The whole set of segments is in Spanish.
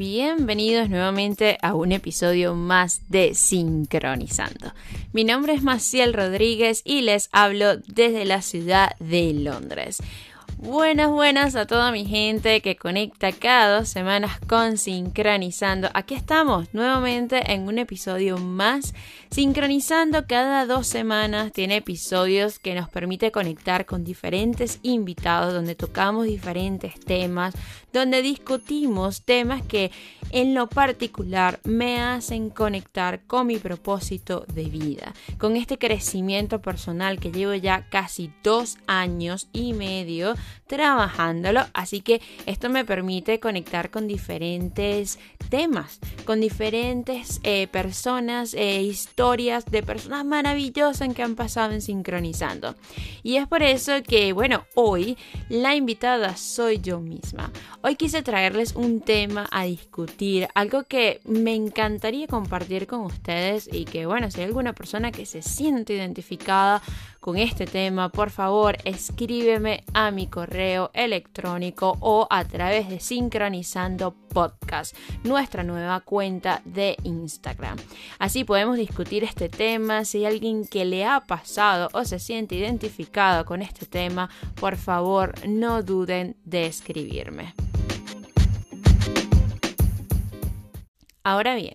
bienvenidos nuevamente a un episodio más de Sincronizando. Mi nombre es Maciel Rodríguez y les hablo desde la ciudad de Londres. Buenas, buenas a toda mi gente que conecta cada dos semanas con Sincronizando. Aquí estamos nuevamente en un episodio más. Sincronizando cada dos semanas tiene episodios que nos permite conectar con diferentes invitados donde tocamos diferentes temas, donde discutimos temas que en lo particular me hacen conectar con mi propósito de vida, con este crecimiento personal que llevo ya casi dos años y medio trabajándolo, así que esto me permite conectar con diferentes temas, con diferentes eh, personas, e historias de personas maravillosas que han pasado en sincronizando. Y es por eso que, bueno, hoy la invitada soy yo misma. Hoy quise traerles un tema a discutir, algo que me encantaría compartir con ustedes y que, bueno, si hay alguna persona que se siente identificada con este tema, por favor escríbeme a mi correo electrónico o a través de Sincronizando Podcast, nuestra nueva cuenta de Instagram. Así podemos discutir este tema. Si hay alguien que le ha pasado o se siente identificado con este tema, por favor no duden de escribirme. Ahora bien,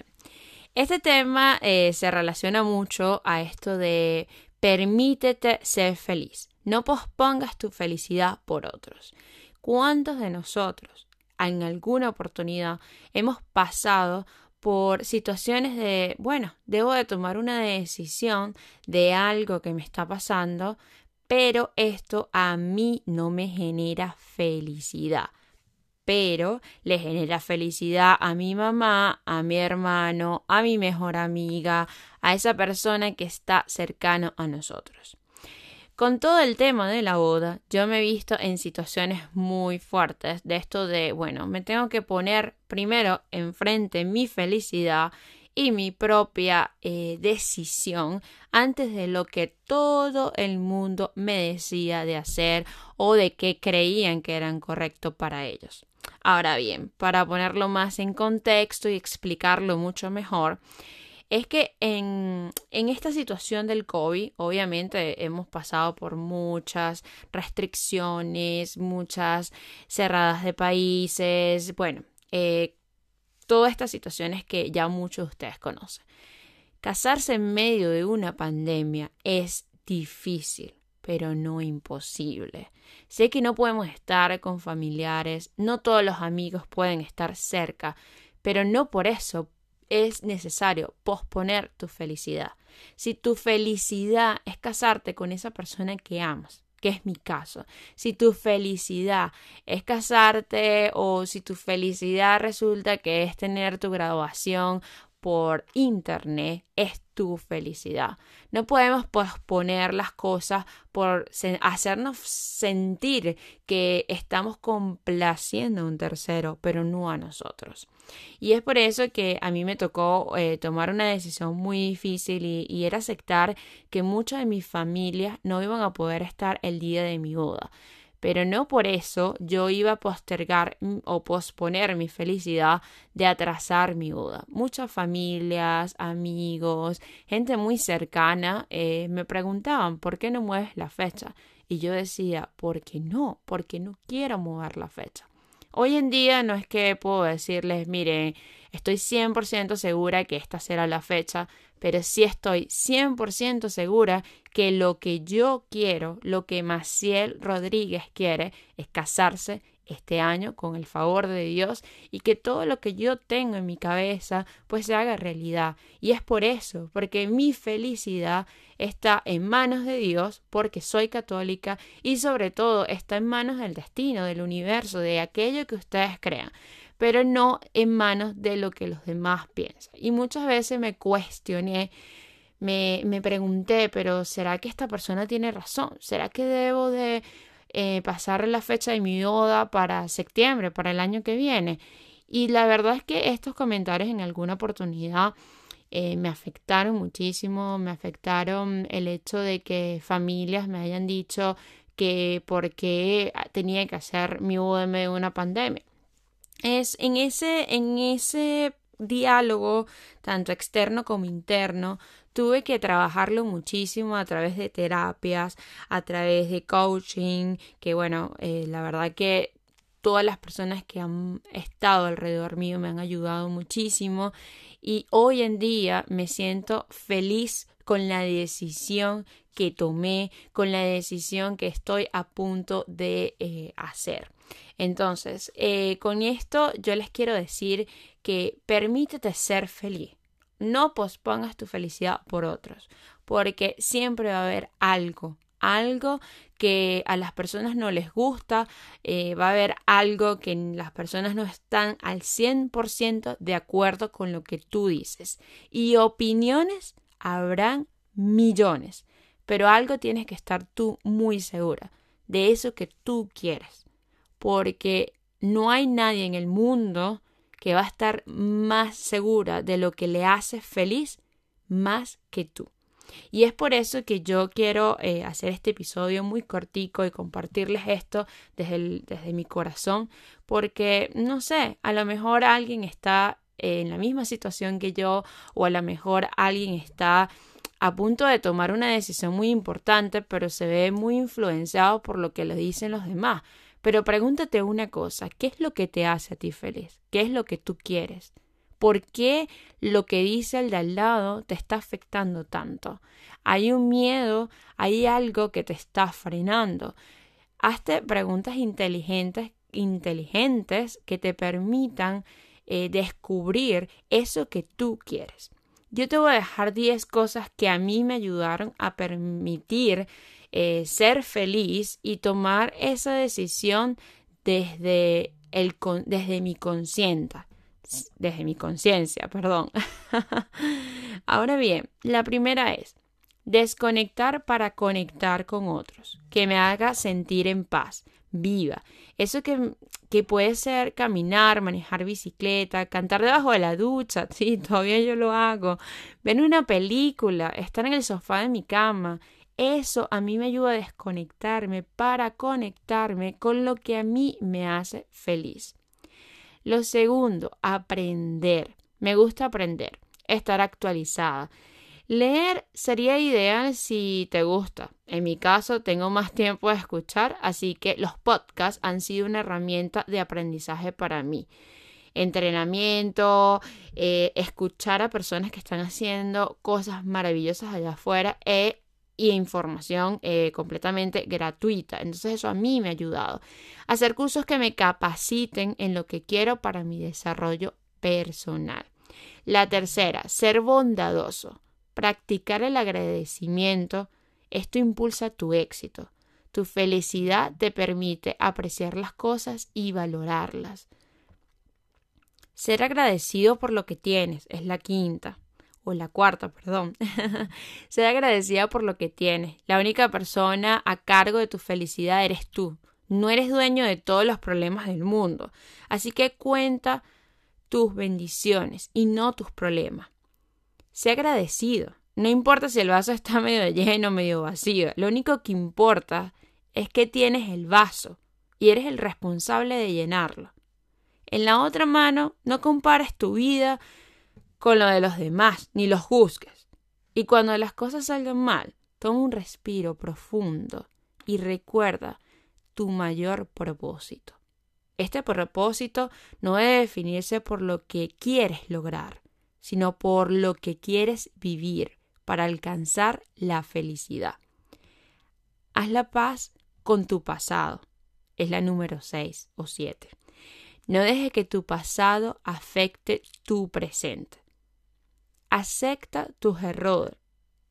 este tema eh, se relaciona mucho a esto de Permítete ser feliz. No pospongas tu felicidad por otros. ¿Cuántos de nosotros en alguna oportunidad hemos pasado por situaciones de, bueno, debo de tomar una decisión de algo que me está pasando, pero esto a mí no me genera felicidad pero le genera felicidad a mi mamá, a mi hermano, a mi mejor amiga, a esa persona que está cercano a nosotros. Con todo el tema de la boda, yo me he visto en situaciones muy fuertes de esto de, bueno, me tengo que poner primero enfrente mi felicidad y mi propia eh, decisión antes de lo que todo el mundo me decía de hacer o de que creían que eran correcto para ellos. Ahora bien, para ponerlo más en contexto y explicarlo mucho mejor, es que en, en, esta situación del COVID, obviamente hemos pasado por muchas restricciones, muchas cerradas de países, bueno, eh, todas estas situaciones que ya muchos de ustedes conocen. Casarse en medio de una pandemia es difícil pero no imposible. Sé que no podemos estar con familiares, no todos los amigos pueden estar cerca, pero no por eso es necesario posponer tu felicidad. Si tu felicidad es casarte con esa persona que amas, que es mi caso, si tu felicidad es casarte o si tu felicidad resulta que es tener tu graduación por internet es tu felicidad. No podemos posponer las cosas por hacernos sentir que estamos complaciendo a un tercero, pero no a nosotros. Y es por eso que a mí me tocó eh, tomar una decisión muy difícil y, y era aceptar que muchas de mis familias no iban a poder estar el día de mi boda pero no por eso yo iba a postergar o posponer mi felicidad de atrasar mi boda. Muchas familias, amigos, gente muy cercana eh, me preguntaban ¿por qué no mueves la fecha? Y yo decía, ¿por qué no? Porque no quiero mover la fecha. Hoy en día no es que puedo decirles, mire, estoy 100% segura que esta será la fecha, pero sí estoy 100% segura que lo que yo quiero, lo que Maciel Rodríguez quiere, es casarse este año con el favor de Dios y que todo lo que yo tengo en mi cabeza pues se haga realidad. Y es por eso, porque mi felicidad está en manos de Dios, porque soy católica y sobre todo está en manos del destino, del universo, de aquello que ustedes crean pero no en manos de lo que los demás piensan. Y muchas veces me cuestioné, me, me pregunté, pero ¿será que esta persona tiene razón? ¿Será que debo de eh, pasar la fecha de mi boda para septiembre, para el año que viene? Y la verdad es que estos comentarios en alguna oportunidad eh, me afectaron muchísimo, me afectaron el hecho de que familias me hayan dicho que por qué tenía que hacer mi boda de una pandemia. es en ese, en ese diálogo, tanto externo como interno, tuve que trabajarlo muchísimo a través de terapias, a través de coaching, que bueno, eh, la verdad que todas las personas que han estado alrededor mío me han ayudado muchísimo y hoy en día me siento feliz con la decisión que tomé, con la decisión que estoy a punto de eh, hacer. Entonces, eh, con esto yo les quiero decir que permítete ser feliz. No pospongas tu felicidad por otros, porque siempre va a haber algo, algo que a las personas no les gusta, eh, va a haber algo que las personas no están al 100% de acuerdo con lo que tú dices. Y opiniones habrán millones, pero algo tienes que estar tú muy segura de eso que tú quieres, porque no hay nadie en el mundo que va a estar más segura de lo que le hace feliz más que tú. Y es por eso que yo quiero eh, hacer este episodio muy cortico y compartirles esto desde, desde mi corazón, porque no sé, a lo mejor alguien está en la misma situación que yo o a lo mejor alguien está a punto de tomar una decisión muy importante, pero se ve muy influenciado por lo que le dicen los demás. Pero pregúntate una cosa, ¿qué es lo que te hace a ti feliz? ¿Qué es lo que tú quieres? ¿Por qué lo que dice el de al lado te está afectando tanto? Hay un miedo, hay algo que te está frenando. Hazte preguntas inteligentes, inteligentes que te permitan eh, descubrir eso que tú quieres. Yo te voy a dejar 10 cosas que a mí me ayudaron a permitir eh, ser feliz y tomar esa decisión desde, el, desde mi conciencia desde mi conciencia, perdón. Ahora bien, la primera es desconectar para conectar con otros, que me haga sentir en paz, viva. Eso que, que puede ser caminar, manejar bicicleta, cantar debajo de la ducha, sí, todavía yo lo hago, ver una película, estar en el sofá de mi cama. Eso a mí me ayuda a desconectarme para conectarme con lo que a mí me hace feliz. Lo segundo, aprender. Me gusta aprender, estar actualizada. Leer sería ideal si te gusta. En mi caso, tengo más tiempo de escuchar, así que los podcasts han sido una herramienta de aprendizaje para mí. Entrenamiento, eh, escuchar a personas que están haciendo cosas maravillosas allá afuera e y información eh, completamente gratuita. Entonces eso a mí me ha ayudado. Hacer cursos que me capaciten en lo que quiero para mi desarrollo personal. La tercera, ser bondadoso. Practicar el agradecimiento. Esto impulsa tu éxito. Tu felicidad te permite apreciar las cosas y valorarlas. Ser agradecido por lo que tienes es la quinta o la cuarta, perdón. Sé agradecida por lo que tienes. La única persona a cargo de tu felicidad eres tú. No eres dueño de todos los problemas del mundo. Así que cuenta tus bendiciones y no tus problemas. Sé agradecido. No importa si el vaso está medio lleno o medio vacío. Lo único que importa es que tienes el vaso y eres el responsable de llenarlo. En la otra mano, no compares tu vida con lo de los demás, ni los juzgues. Y cuando las cosas salgan mal, toma un respiro profundo y recuerda tu mayor propósito. Este propósito no debe definirse por lo que quieres lograr, sino por lo que quieres vivir para alcanzar la felicidad. Haz la paz con tu pasado. Es la número 6 o 7. No dejes que tu pasado afecte tu presente acepta tus errores,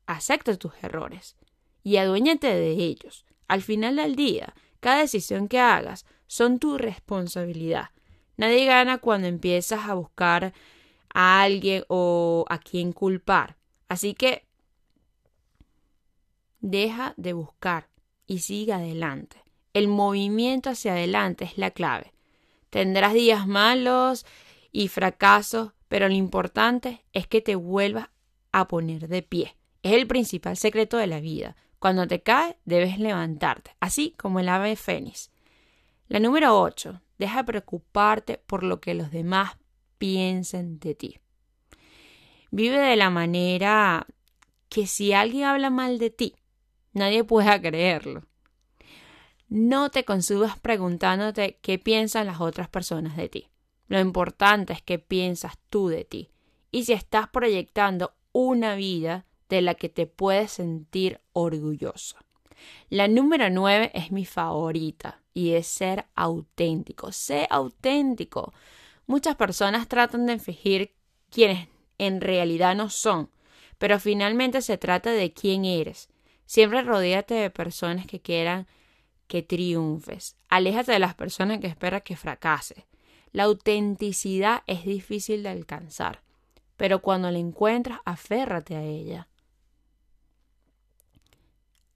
acepta tus errores y aduéñate de ellos. Al final del día, cada decisión que hagas son tu responsabilidad. Nadie gana cuando empiezas a buscar a alguien o a quien culpar. Así que deja de buscar y sigue adelante. El movimiento hacia adelante es la clave. Tendrás días malos y fracasos, pero lo importante es que te vuelvas a poner de pie. Es el principal secreto de la vida. Cuando te caes, debes levantarte, así como el ave fénix. La número 8. Deja de preocuparte por lo que los demás piensen de ti. Vive de la manera que si alguien habla mal de ti, nadie pueda creerlo. No te consumas preguntándote qué piensan las otras personas de ti. Lo importante es qué piensas tú de ti y si estás proyectando una vida de la que te puedes sentir orgulloso. La número nueve es mi favorita y es ser auténtico. Sé auténtico. Muchas personas tratan de fingir quienes en realidad no son, pero finalmente se trata de quién eres. Siempre rodéate de personas que quieran que triunfes. Aléjate de las personas que esperan que fracases. La autenticidad es difícil de alcanzar, pero cuando la encuentras, aférrate a ella.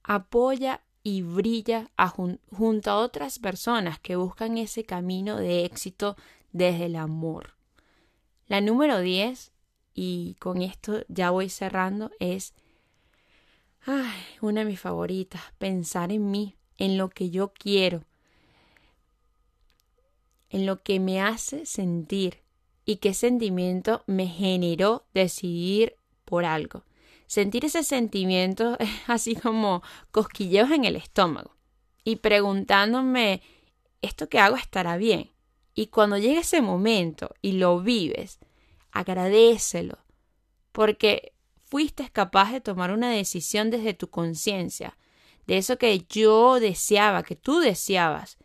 Apoya y brilla junto a otras personas que buscan ese camino de éxito desde el amor. La número 10, y con esto ya voy cerrando, es una de mis favoritas, pensar en mí, en lo que yo quiero, en lo que me hace sentir y qué sentimiento me generó decidir por algo. Sentir ese sentimiento es así como cosquilleos en el estómago y preguntándome, ¿esto que hago estará bien? Y cuando llegue ese momento y lo vives, agradecelo, porque fuiste capaz de tomar una decisión desde tu conciencia, de eso que yo deseaba, que tú deseabas,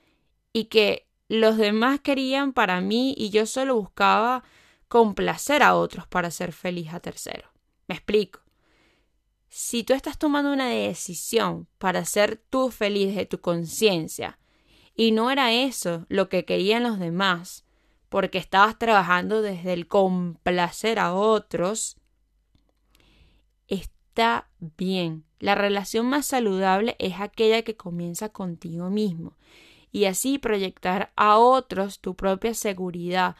y que los demás querían para mí y yo solo buscaba complacer a otros para ser feliz a terceros. Me explico. Si tú estás tomando una decisión para ser tú feliz de tu conciencia y no era eso lo que querían los demás, porque estabas trabajando desde el complacer a otros, está bien. La relación más saludable es aquella que comienza contigo mismo y así proyectar a otros tu propia seguridad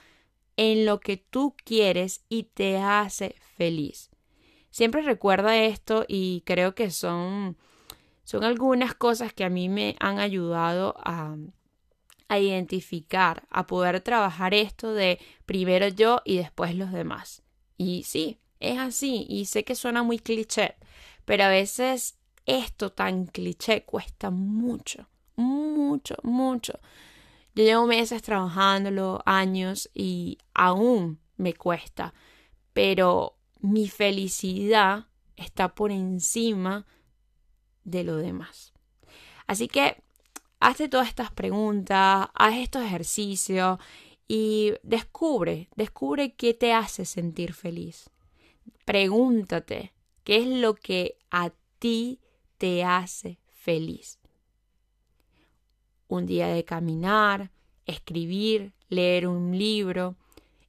en lo que tú quieres y te hace feliz. Siempre recuerda esto y creo que son, son algunas cosas que a mí me han ayudado a, a identificar, a poder trabajar esto de primero yo y después los demás. Y sí, es así y sé que suena muy cliché, pero a veces esto tan cliché cuesta mucho, mucho, mucho. Yo llevo meses trabajándolo, años y aún me cuesta, pero mi felicidad está por encima de lo demás. Así que hazte todas estas preguntas, haz estos ejercicios y descubre, descubre qué te hace sentir feliz. Pregúntate qué es lo que a ti te hace feliz. Un día de caminar, escribir, leer un libro,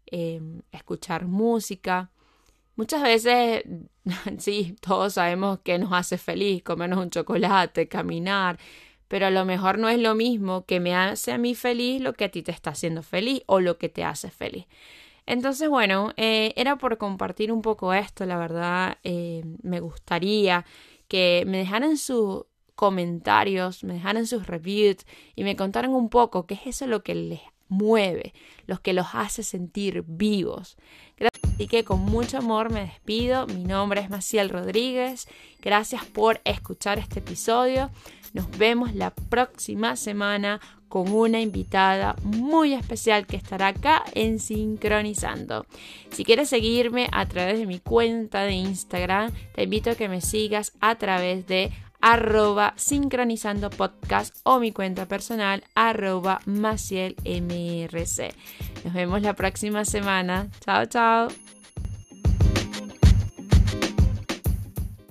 em, escuchar música. Muchas veces, sí, todos sabemos que nos hace feliz, comernos un chocolate, caminar, pero a lo mejor no es lo mismo que me hace a mí feliz lo que a ti te está haciendo feliz o lo que te hace feliz. Entonces, bueno, eh, era por compartir un poco esto, la verdad, eh, me gustaría que me dejaran sus comentarios, me dejaran sus reviews y me contaran un poco qué es eso lo que les mueve, lo que los hace sentir vivos. Así que con mucho amor me despido. Mi nombre es Maciel Rodríguez. Gracias por escuchar este episodio. Nos vemos la próxima semana con una invitada muy especial que estará acá en Sincronizando. Si quieres seguirme a través de mi cuenta de Instagram, te invito a que me sigas a través de arroba sincronizando podcast o mi cuenta personal arroba macielmrc. Nos vemos la próxima semana. Chao, chao.